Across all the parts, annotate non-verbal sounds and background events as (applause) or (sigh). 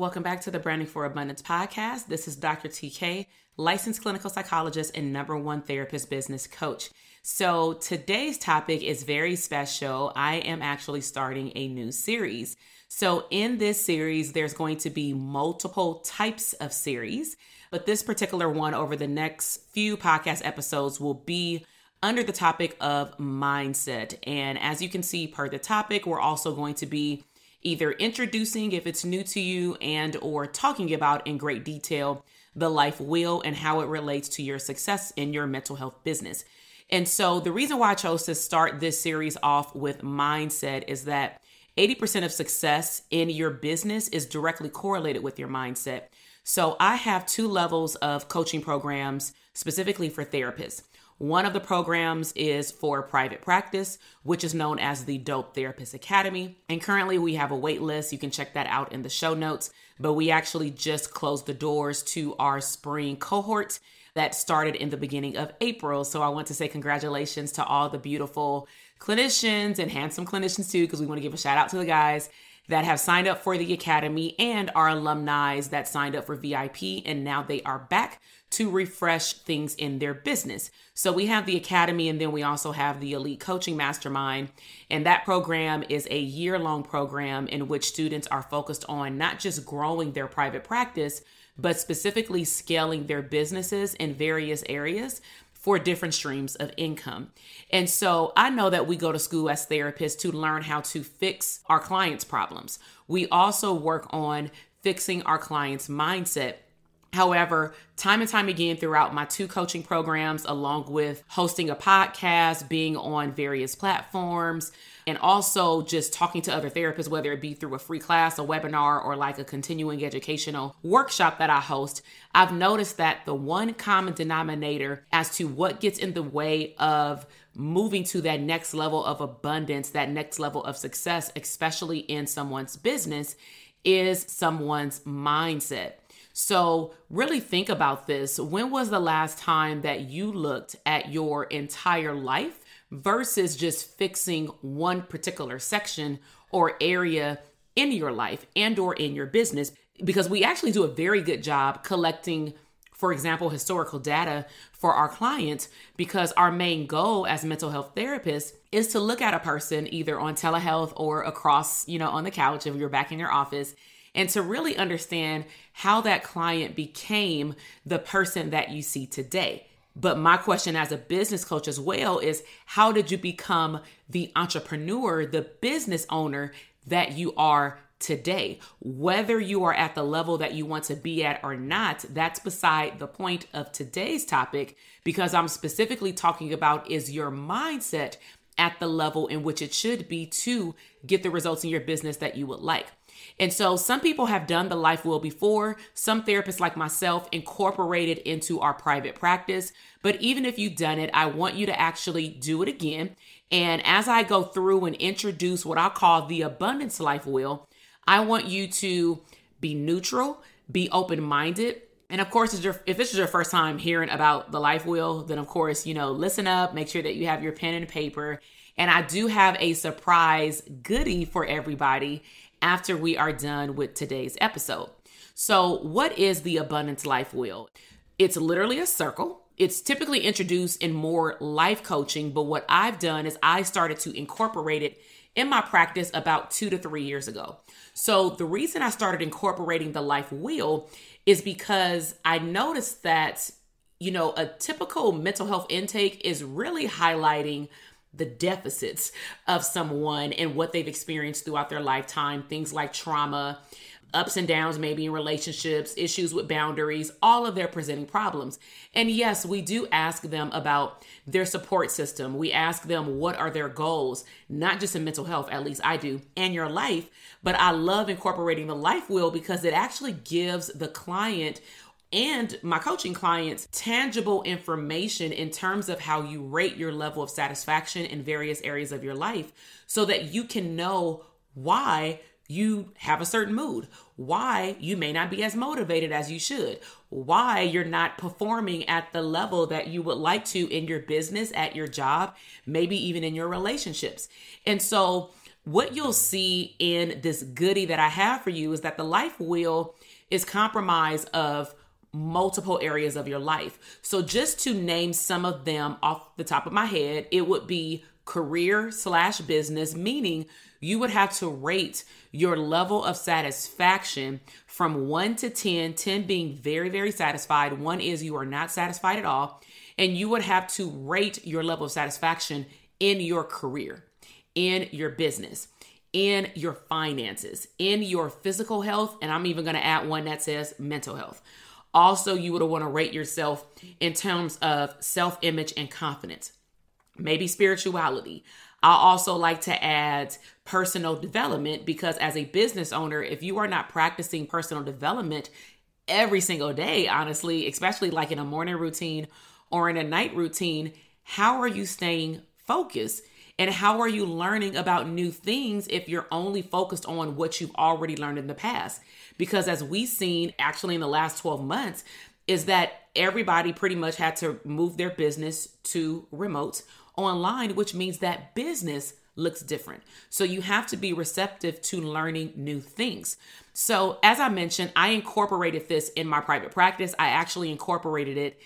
Welcome back to the Branding for Abundance podcast. This is Dr. TK, licensed clinical psychologist and number one therapist business coach. So today's topic is very special. I am actually starting a new series. So in this series, there's going to be multiple types of series, but this particular one over the next few podcast episodes will be under the topic of mindset. And as you can see per the topic, we're also going to be either introducing if it's new to you and or talking about in great detail the life wheel and how it relates to your success in your mental health business. And so the reason why I chose to start this series off with mindset is that 80% of success in your business is directly correlated with your mindset. So I have two levels of coaching programs specifically for therapists. One of the programs is for private practice, which is known as the Dope Therapist Academy. And currently we have a wait list. You can check that out in the show notes. But we actually just closed the doors to our spring cohort that started in the beginning of April. So I want to say congratulations to all the beautiful clinicians and handsome clinicians too, because we want to give a shout out to the guys that have signed up for the academy and our alumni that signed up for VIP and now they are back to refresh things in their business. So we have the academy and then we also have the elite coaching mastermind. And that program is a year long program in which students are focused on not just growing their private practice, but specifically scaling their businesses in various areas for different streams of income. And so I know that we go to school as therapists to learn how to fix our clients' problems. We also work on fixing our clients' mindset However, time and time again throughout my two coaching programs, along with hosting a podcast, being on various platforms, and also just talking to other therapists, whether it be through a free class, a webinar, or like a continuing educational workshop that I host, I've noticed that the one common denominator as to what gets in the way of moving to that next level of abundance, that next level of success, especially in someone's business, is someone's mindset. So, really think about this. When was the last time that you looked at your entire life versus just fixing one particular section or area in your life and or in your business? Because we actually do a very good job collecting for example, historical data for our clients because our main goal as mental health therapists is to look at a person either on telehealth or across, you know, on the couch if you're back in your office and to really understand how that client became the person that you see today. But my question as a business coach as well is how did you become the entrepreneur, the business owner that you are today? Whether you are at the level that you want to be at or not, that's beside the point of today's topic because I'm specifically talking about is your mindset at the level in which it should be to get the results in your business that you would like. And so some people have done the life wheel before. Some therapists like myself incorporated into our private practice. But even if you've done it, I want you to actually do it again. And as I go through and introduce what I call the abundance life wheel, I want you to be neutral, be open minded. And of course, if this is your first time hearing about the life wheel, then of course, you know, listen up, make sure that you have your pen and paper. And I do have a surprise goodie for everybody after we are done with today's episode. So, what is the abundance life wheel? It's literally a circle. It's typically introduced in more life coaching, but what I've done is I started to incorporate it in my practice about two to three years ago. So, the reason I started incorporating the life wheel is because I noticed that, you know, a typical mental health intake is really highlighting the deficits of someone and what they've experienced throughout their lifetime, things like trauma, ups and downs, maybe in relationships, issues with boundaries, all of their presenting problems. And yes, we do ask them about their support system. We ask them what are their goals, not just in mental health, at least I do, and your life. But I love incorporating the life wheel because it actually gives the client and my coaching clients tangible information in terms of how you rate your level of satisfaction in various areas of your life so that you can know why you have a certain mood, why you may not be as motivated as you should, why you're not performing at the level that you would like to in your business, at your job, maybe even in your relationships. And so, what you'll see in this goodie that I have for you is that the life wheel is comprised of multiple areas of your life. So, just to name some of them off the top of my head, it would be career slash business, meaning you would have to rate your level of satisfaction from 1 to 10, 10 being very, very satisfied. One is you are not satisfied at all. And you would have to rate your level of satisfaction in your career, in your business, in your finances, in your physical health. And I'm even going to add one that says mental health. Also, you would want to rate yourself in terms of self image and confidence, maybe spirituality. I also like to add personal development because, as a business owner, if you are not practicing personal development every single day, honestly, especially like in a morning routine or in a night routine, how are you staying focused? And how are you learning about new things if you're only focused on what you've already learned in the past? Because as we've seen actually in the last 12 months, is that everybody pretty much had to move their business to remote online, which means that business looks different. So you have to be receptive to learning new things. So, as I mentioned, I incorporated this in my private practice. I actually incorporated it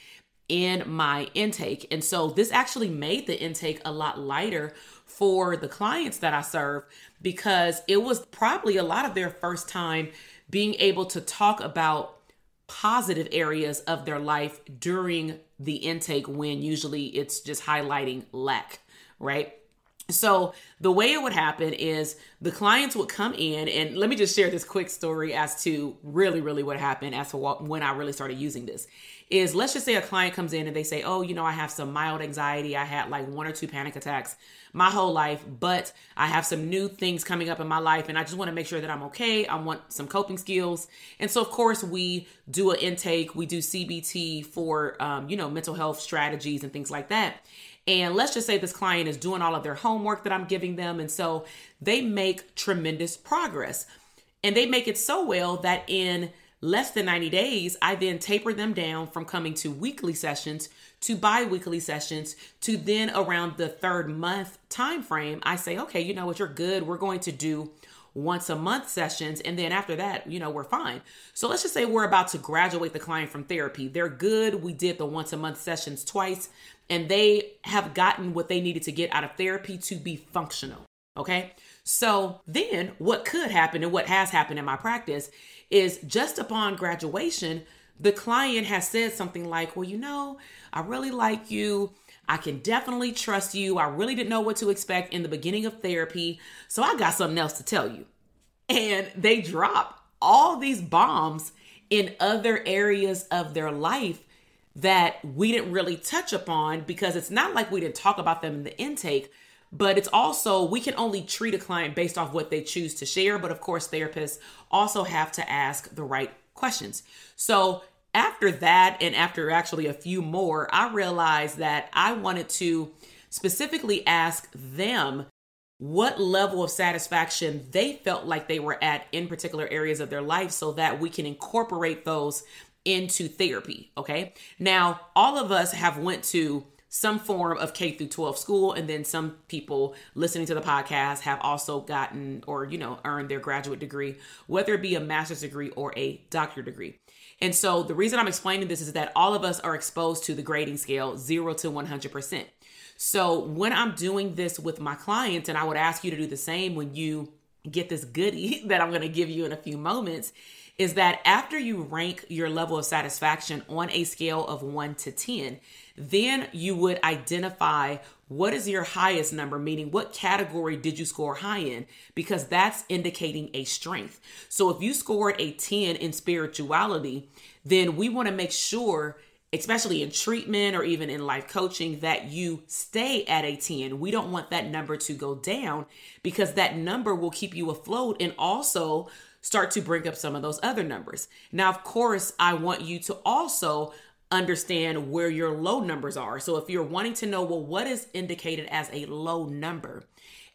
in my intake. And so this actually made the intake a lot lighter for the clients that I serve because it was probably a lot of their first time being able to talk about positive areas of their life during the intake when usually it's just highlighting lack, right? So the way it would happen is the clients would come in and let me just share this quick story as to really really what happened as to what, when I really started using this is let's just say a client comes in and they say, "Oh, you know, I have some mild anxiety. I had like one or two panic attacks my whole life, but I have some new things coming up in my life and I just want to make sure that I'm okay. I want some coping skills." And so of course, we do an intake, we do CBT for um, you know, mental health strategies and things like that. And let's just say this client is doing all of their homework that I'm giving them. And so they make tremendous progress. And they make it so well that in less than 90 days, I then taper them down from coming to weekly sessions to bi-weekly sessions to then around the third month time frame, I say, okay, you know what, you're good. We're going to do once a month sessions and then after that you know we're fine so let's just say we're about to graduate the client from therapy they're good we did the once a month sessions twice and they have gotten what they needed to get out of therapy to be functional. Okay. So then what could happen and what has happened in my practice is just upon graduation, the client has said something like, Well, you know, I really like you. I can definitely trust you. I really didn't know what to expect in the beginning of therapy. So I got something else to tell you. And they drop all these bombs in other areas of their life that we didn't really touch upon because it's not like we didn't talk about them in the intake, but it's also we can only treat a client based off what they choose to share. But of course, therapists also have to ask the right questions. So after that, and after actually a few more, I realized that I wanted to specifically ask them what level of satisfaction they felt like they were at in particular areas of their life so that we can incorporate those into therapy okay now all of us have went to some form of K through 12 school and then some people listening to the podcast have also gotten or you know earned their graduate degree whether it be a master's degree or a doctorate degree. And so the reason I'm explaining this is that all of us are exposed to the grading scale 0 to 100%. So when I'm doing this with my clients and I would ask you to do the same when you get this goodie (laughs) that I'm going to give you in a few moments is that after you rank your level of satisfaction on a scale of 1 to 10 then you would identify what is your highest number, meaning what category did you score high in? Because that's indicating a strength. So if you scored a 10 in spirituality, then we want to make sure especially in treatment or even in life coaching, that you stay at a 10. We don't want that number to go down because that number will keep you afloat and also start to bring up some of those other numbers. Now, of course, I want you to also understand where your low numbers are. So if you're wanting to know, well, what is indicated as a low number?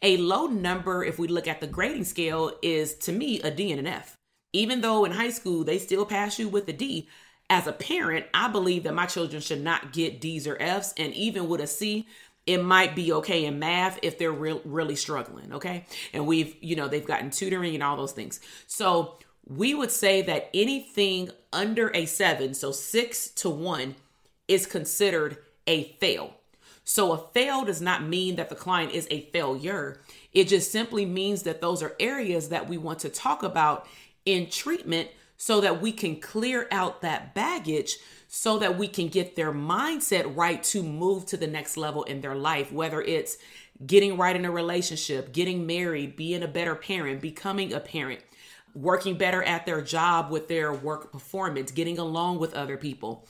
A low number, if we look at the grading scale, is to me a D and an F. Even though in high school they still pass you with a D, as a parent, I believe that my children should not get D's or F's. And even with a C, it might be okay in math if they're re- really struggling. Okay. And we've, you know, they've gotten tutoring and all those things. So we would say that anything under a seven, so six to one, is considered a fail. So a fail does not mean that the client is a failure. It just simply means that those are areas that we want to talk about in treatment so that we can clear out that baggage so that we can get their mindset right to move to the next level in their life, whether it's getting right in a relationship, getting married, being a better parent, becoming a parent working better at their job with their work performance, getting along with other people.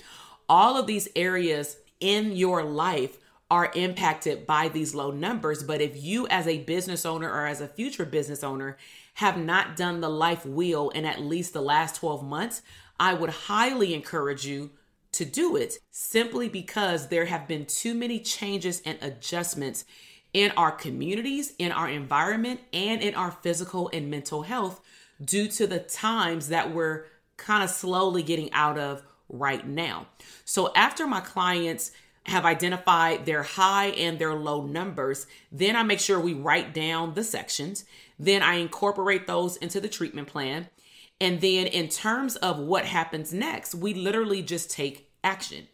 All of these areas in your life are impacted by these low numbers. But if you, as a business owner or as a future business owner, have not done the life wheel in at least the last 12 months, I would highly encourage you to do it simply because there have been too many changes and adjustments in our communities, in our environment, and in our physical and mental health due to the times that we're kind of slowly getting out of right now. So after my clients have identified their high and their low numbers, then I make sure we write down the sections. Then I incorporate those into the treatment plan. And then in terms of what happens next, we literally just take action.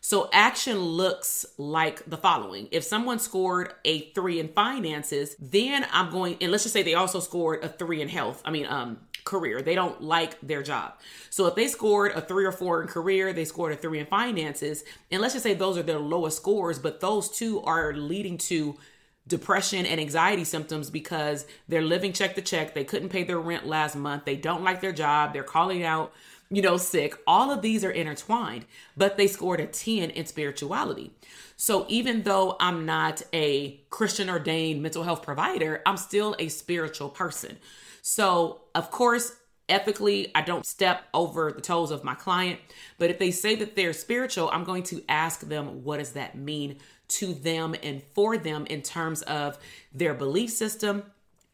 So action looks like the following. If someone scored a three in finances, then I'm going, and let's just say they also scored a three in health. I mean, um, career. They don't like their job. So if they scored a three or four in career, they scored a three in finances, and let's just say those are their lowest scores, but those two are leading to depression and anxiety symptoms because they're living check to check. They couldn't pay their rent last month. They don't like their job. They're calling out you know, sick. All of these are intertwined, but they scored a 10 in spirituality. So even though I'm not a Christian ordained mental health provider, I'm still a spiritual person. So, of course, ethically, I don't step over the toes of my client, but if they say that they're spiritual, I'm going to ask them what does that mean to them and for them in terms of their belief system,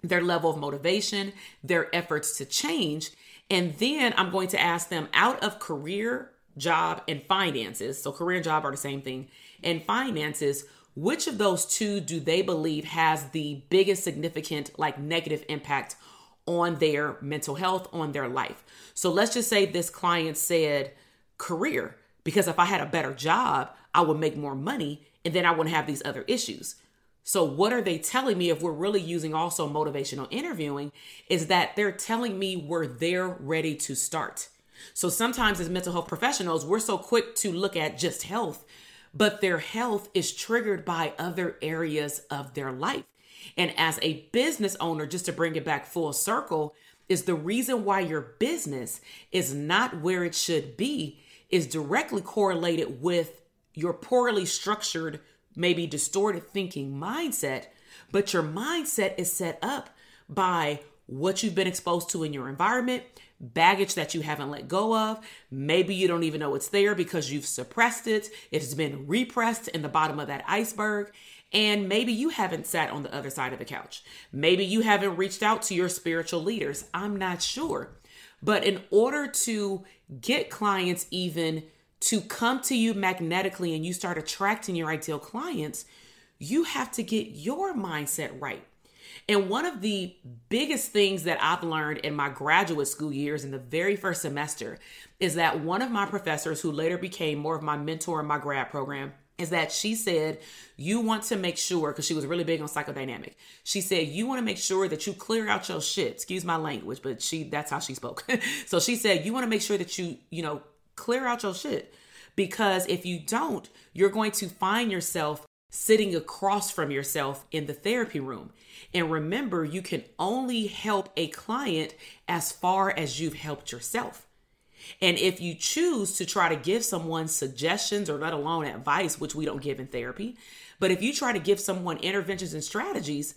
their level of motivation, their efforts to change and then I'm going to ask them out of career, job, and finances. So, career and job are the same thing. And finances, which of those two do they believe has the biggest significant, like negative impact on their mental health, on their life? So, let's just say this client said career, because if I had a better job, I would make more money and then I wouldn't have these other issues. So, what are they telling me if we're really using also motivational interviewing? Is that they're telling me we're there ready to start. So, sometimes as mental health professionals, we're so quick to look at just health, but their health is triggered by other areas of their life. And as a business owner, just to bring it back full circle, is the reason why your business is not where it should be is directly correlated with your poorly structured maybe distorted thinking mindset, but your mindset is set up by what you've been exposed to in your environment, baggage that you haven't let go of. Maybe you don't even know it's there because you've suppressed it. It has been repressed in the bottom of that iceberg. And maybe you haven't sat on the other side of the couch. Maybe you haven't reached out to your spiritual leaders. I'm not sure. But in order to get clients even to come to you magnetically and you start attracting your ideal clients, you have to get your mindset right. And one of the biggest things that I've learned in my graduate school years in the very first semester is that one of my professors, who later became more of my mentor in my grad program, is that she said you want to make sure because she was really big on psychodynamic she said you want to make sure that you clear out your shit excuse my language but she that's how she spoke (laughs) so she said you want to make sure that you you know clear out your shit. Because if you don't you're going to find yourself sitting across from yourself in the therapy room. And remember you can only help a client as far as you've helped yourself. And if you choose to try to give someone suggestions or let alone advice, which we don't give in therapy, but if you try to give someone interventions and strategies,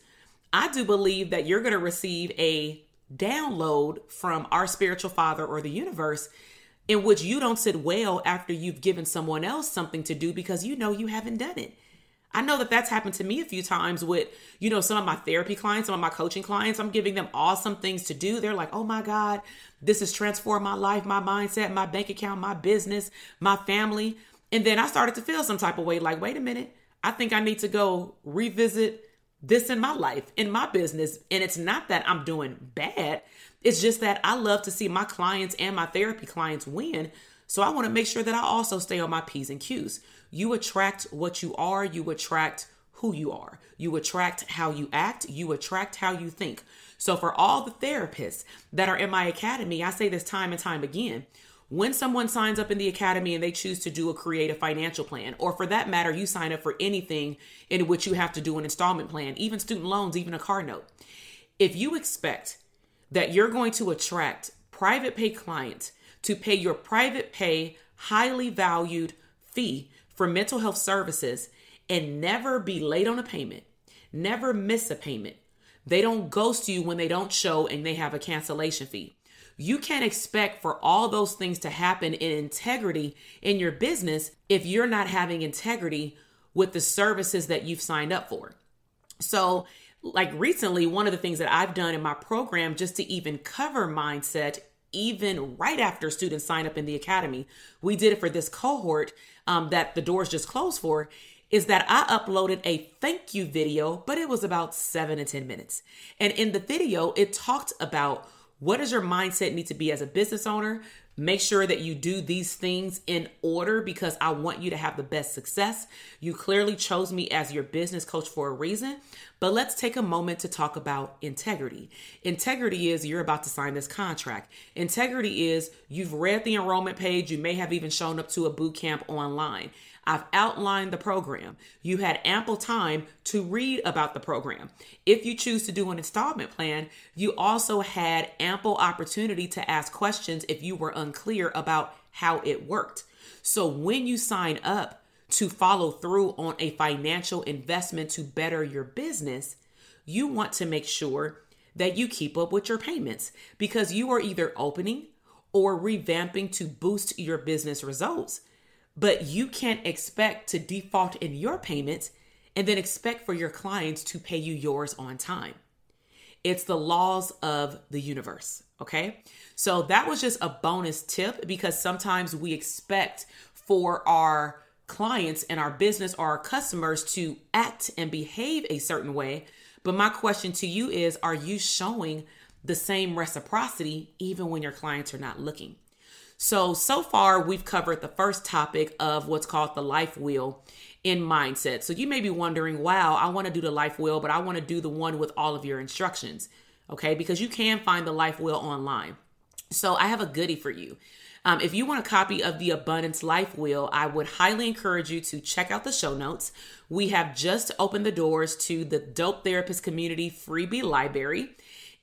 I do believe that you're going to receive a download from our spiritual father or the universe in which you don't sit well after you've given someone else something to do because you know you haven't done it. I know that that's happened to me a few times with, you know, some of my therapy clients, some of my coaching clients. I'm giving them awesome things to do. They're like, oh my God, this has transformed my life, my mindset, my bank account, my business, my family. And then I started to feel some type of way like, wait a minute, I think I need to go revisit this in my life, in my business. And it's not that I'm doing bad, it's just that I love to see my clients and my therapy clients win. So I want to make sure that I also stay on my P's and Q's. You attract what you are, you attract who you are, you attract how you act, you attract how you think. So, for all the therapists that are in my academy, I say this time and time again. When someone signs up in the academy and they choose to do a creative financial plan, or for that matter, you sign up for anything in which you have to do an installment plan, even student loans, even a car note, if you expect that you're going to attract private pay clients to pay your private pay, highly valued fee for mental health services and never be late on a payment, never miss a payment. They don't ghost you when they don't show and they have a cancellation fee. You can't expect for all those things to happen in integrity in your business if you're not having integrity with the services that you've signed up for. So, like recently, one of the things that I've done in my program just to even cover mindset even right after students sign up in the academy. We did it for this cohort um, that the doors just closed for. Is that I uploaded a thank you video, but it was about seven to 10 minutes. And in the video, it talked about what does your mindset need to be as a business owner? Make sure that you do these things in order because I want you to have the best success. You clearly chose me as your business coach for a reason, but let's take a moment to talk about integrity. Integrity is you're about to sign this contract. Integrity is you've read the enrollment page, you may have even shown up to a boot camp online. I've outlined the program. You had ample time to read about the program. If you choose to do an installment plan, you also had ample opportunity to ask questions if you were unclear about how it worked. So when you sign up to follow through on a financial investment to better your business, you want to make sure that you keep up with your payments because you are either opening or revamping to boost your business results but you can't expect to default in your payments and then expect for your clients to pay you yours on time. It's the laws of the universe. Okay. So that was just a bonus tip because sometimes we expect for our clients and our business or our customers to act and behave a certain way. But my question to you is Are you showing the same reciprocity even when your clients are not looking? So, so far, we've covered the first topic of what's called the life wheel in mindset. So, you may be wondering, wow, I want to do the life wheel, but I want to do the one with all of your instructions. Okay, because you can find the life wheel online. So, I have a goodie for you. Um, if you want a copy of the Abundance Life Wheel, I would highly encourage you to check out the show notes. We have just opened the doors to the Dope Therapist Community Freebie Library.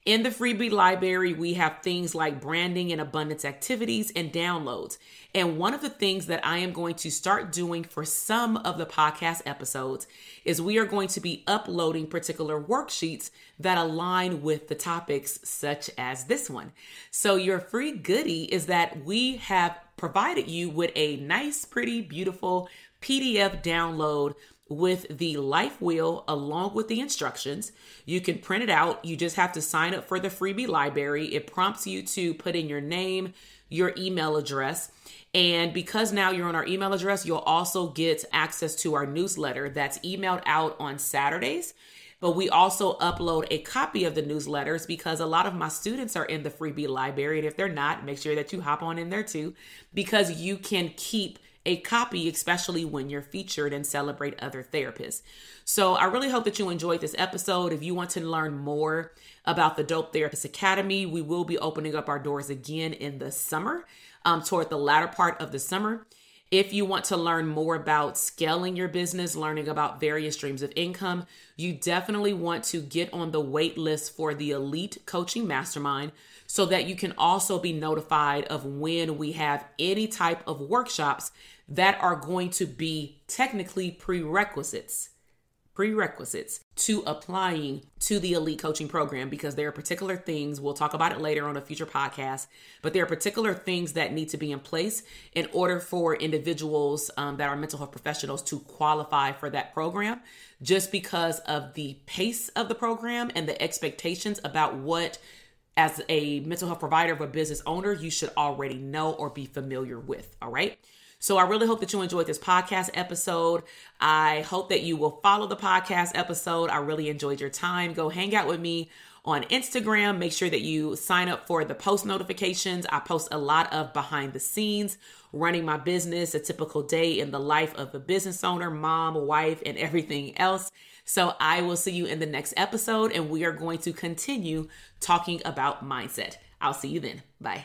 In the freebie library, we have things like branding and abundance activities and downloads. And one of the things that I am going to start doing for some of the podcast episodes is we are going to be uploading particular worksheets that align with the topics, such as this one. So, your free goodie is that we have provided you with a nice, pretty, beautiful PDF download with the life wheel along with the instructions. You can print it out. You just have to sign up for the freebie library. It prompts you to put in your name, your email address. And because now you're on our email address, you'll also get access to our newsletter that's emailed out on Saturdays. But we also upload a copy of the newsletters because a lot of my students are in the freebie library. And if they're not, make sure that you hop on in there too, because you can keep a copy, especially when you're featured and celebrate other therapists. So I really hope that you enjoyed this episode. If you want to learn more about the Dope Therapist Academy, we will be opening up our doors again in the summer, um, toward the latter part of the summer. If you want to learn more about scaling your business, learning about various streams of income, you definitely want to get on the wait list for the Elite Coaching Mastermind so that you can also be notified of when we have any type of workshops that are going to be technically prerequisites prerequisites to applying to the elite coaching program because there are particular things we'll talk about it later on a future podcast but there are particular things that need to be in place in order for individuals um, that are mental health professionals to qualify for that program. Just because of the pace of the program and the expectations about what as a mental health provider of a business owner you should already know or be familiar with all right so I really hope that you enjoyed this podcast episode. I hope that you will follow the podcast episode. I really enjoyed your time. Go hang out with me on Instagram. Make sure that you sign up for the post notifications. I post a lot of behind the scenes, running my business, a typical day in the life of a business owner, mom, wife, and everything else. So I will see you in the next episode, and we are going to continue talking about mindset. I'll see you then. Bye.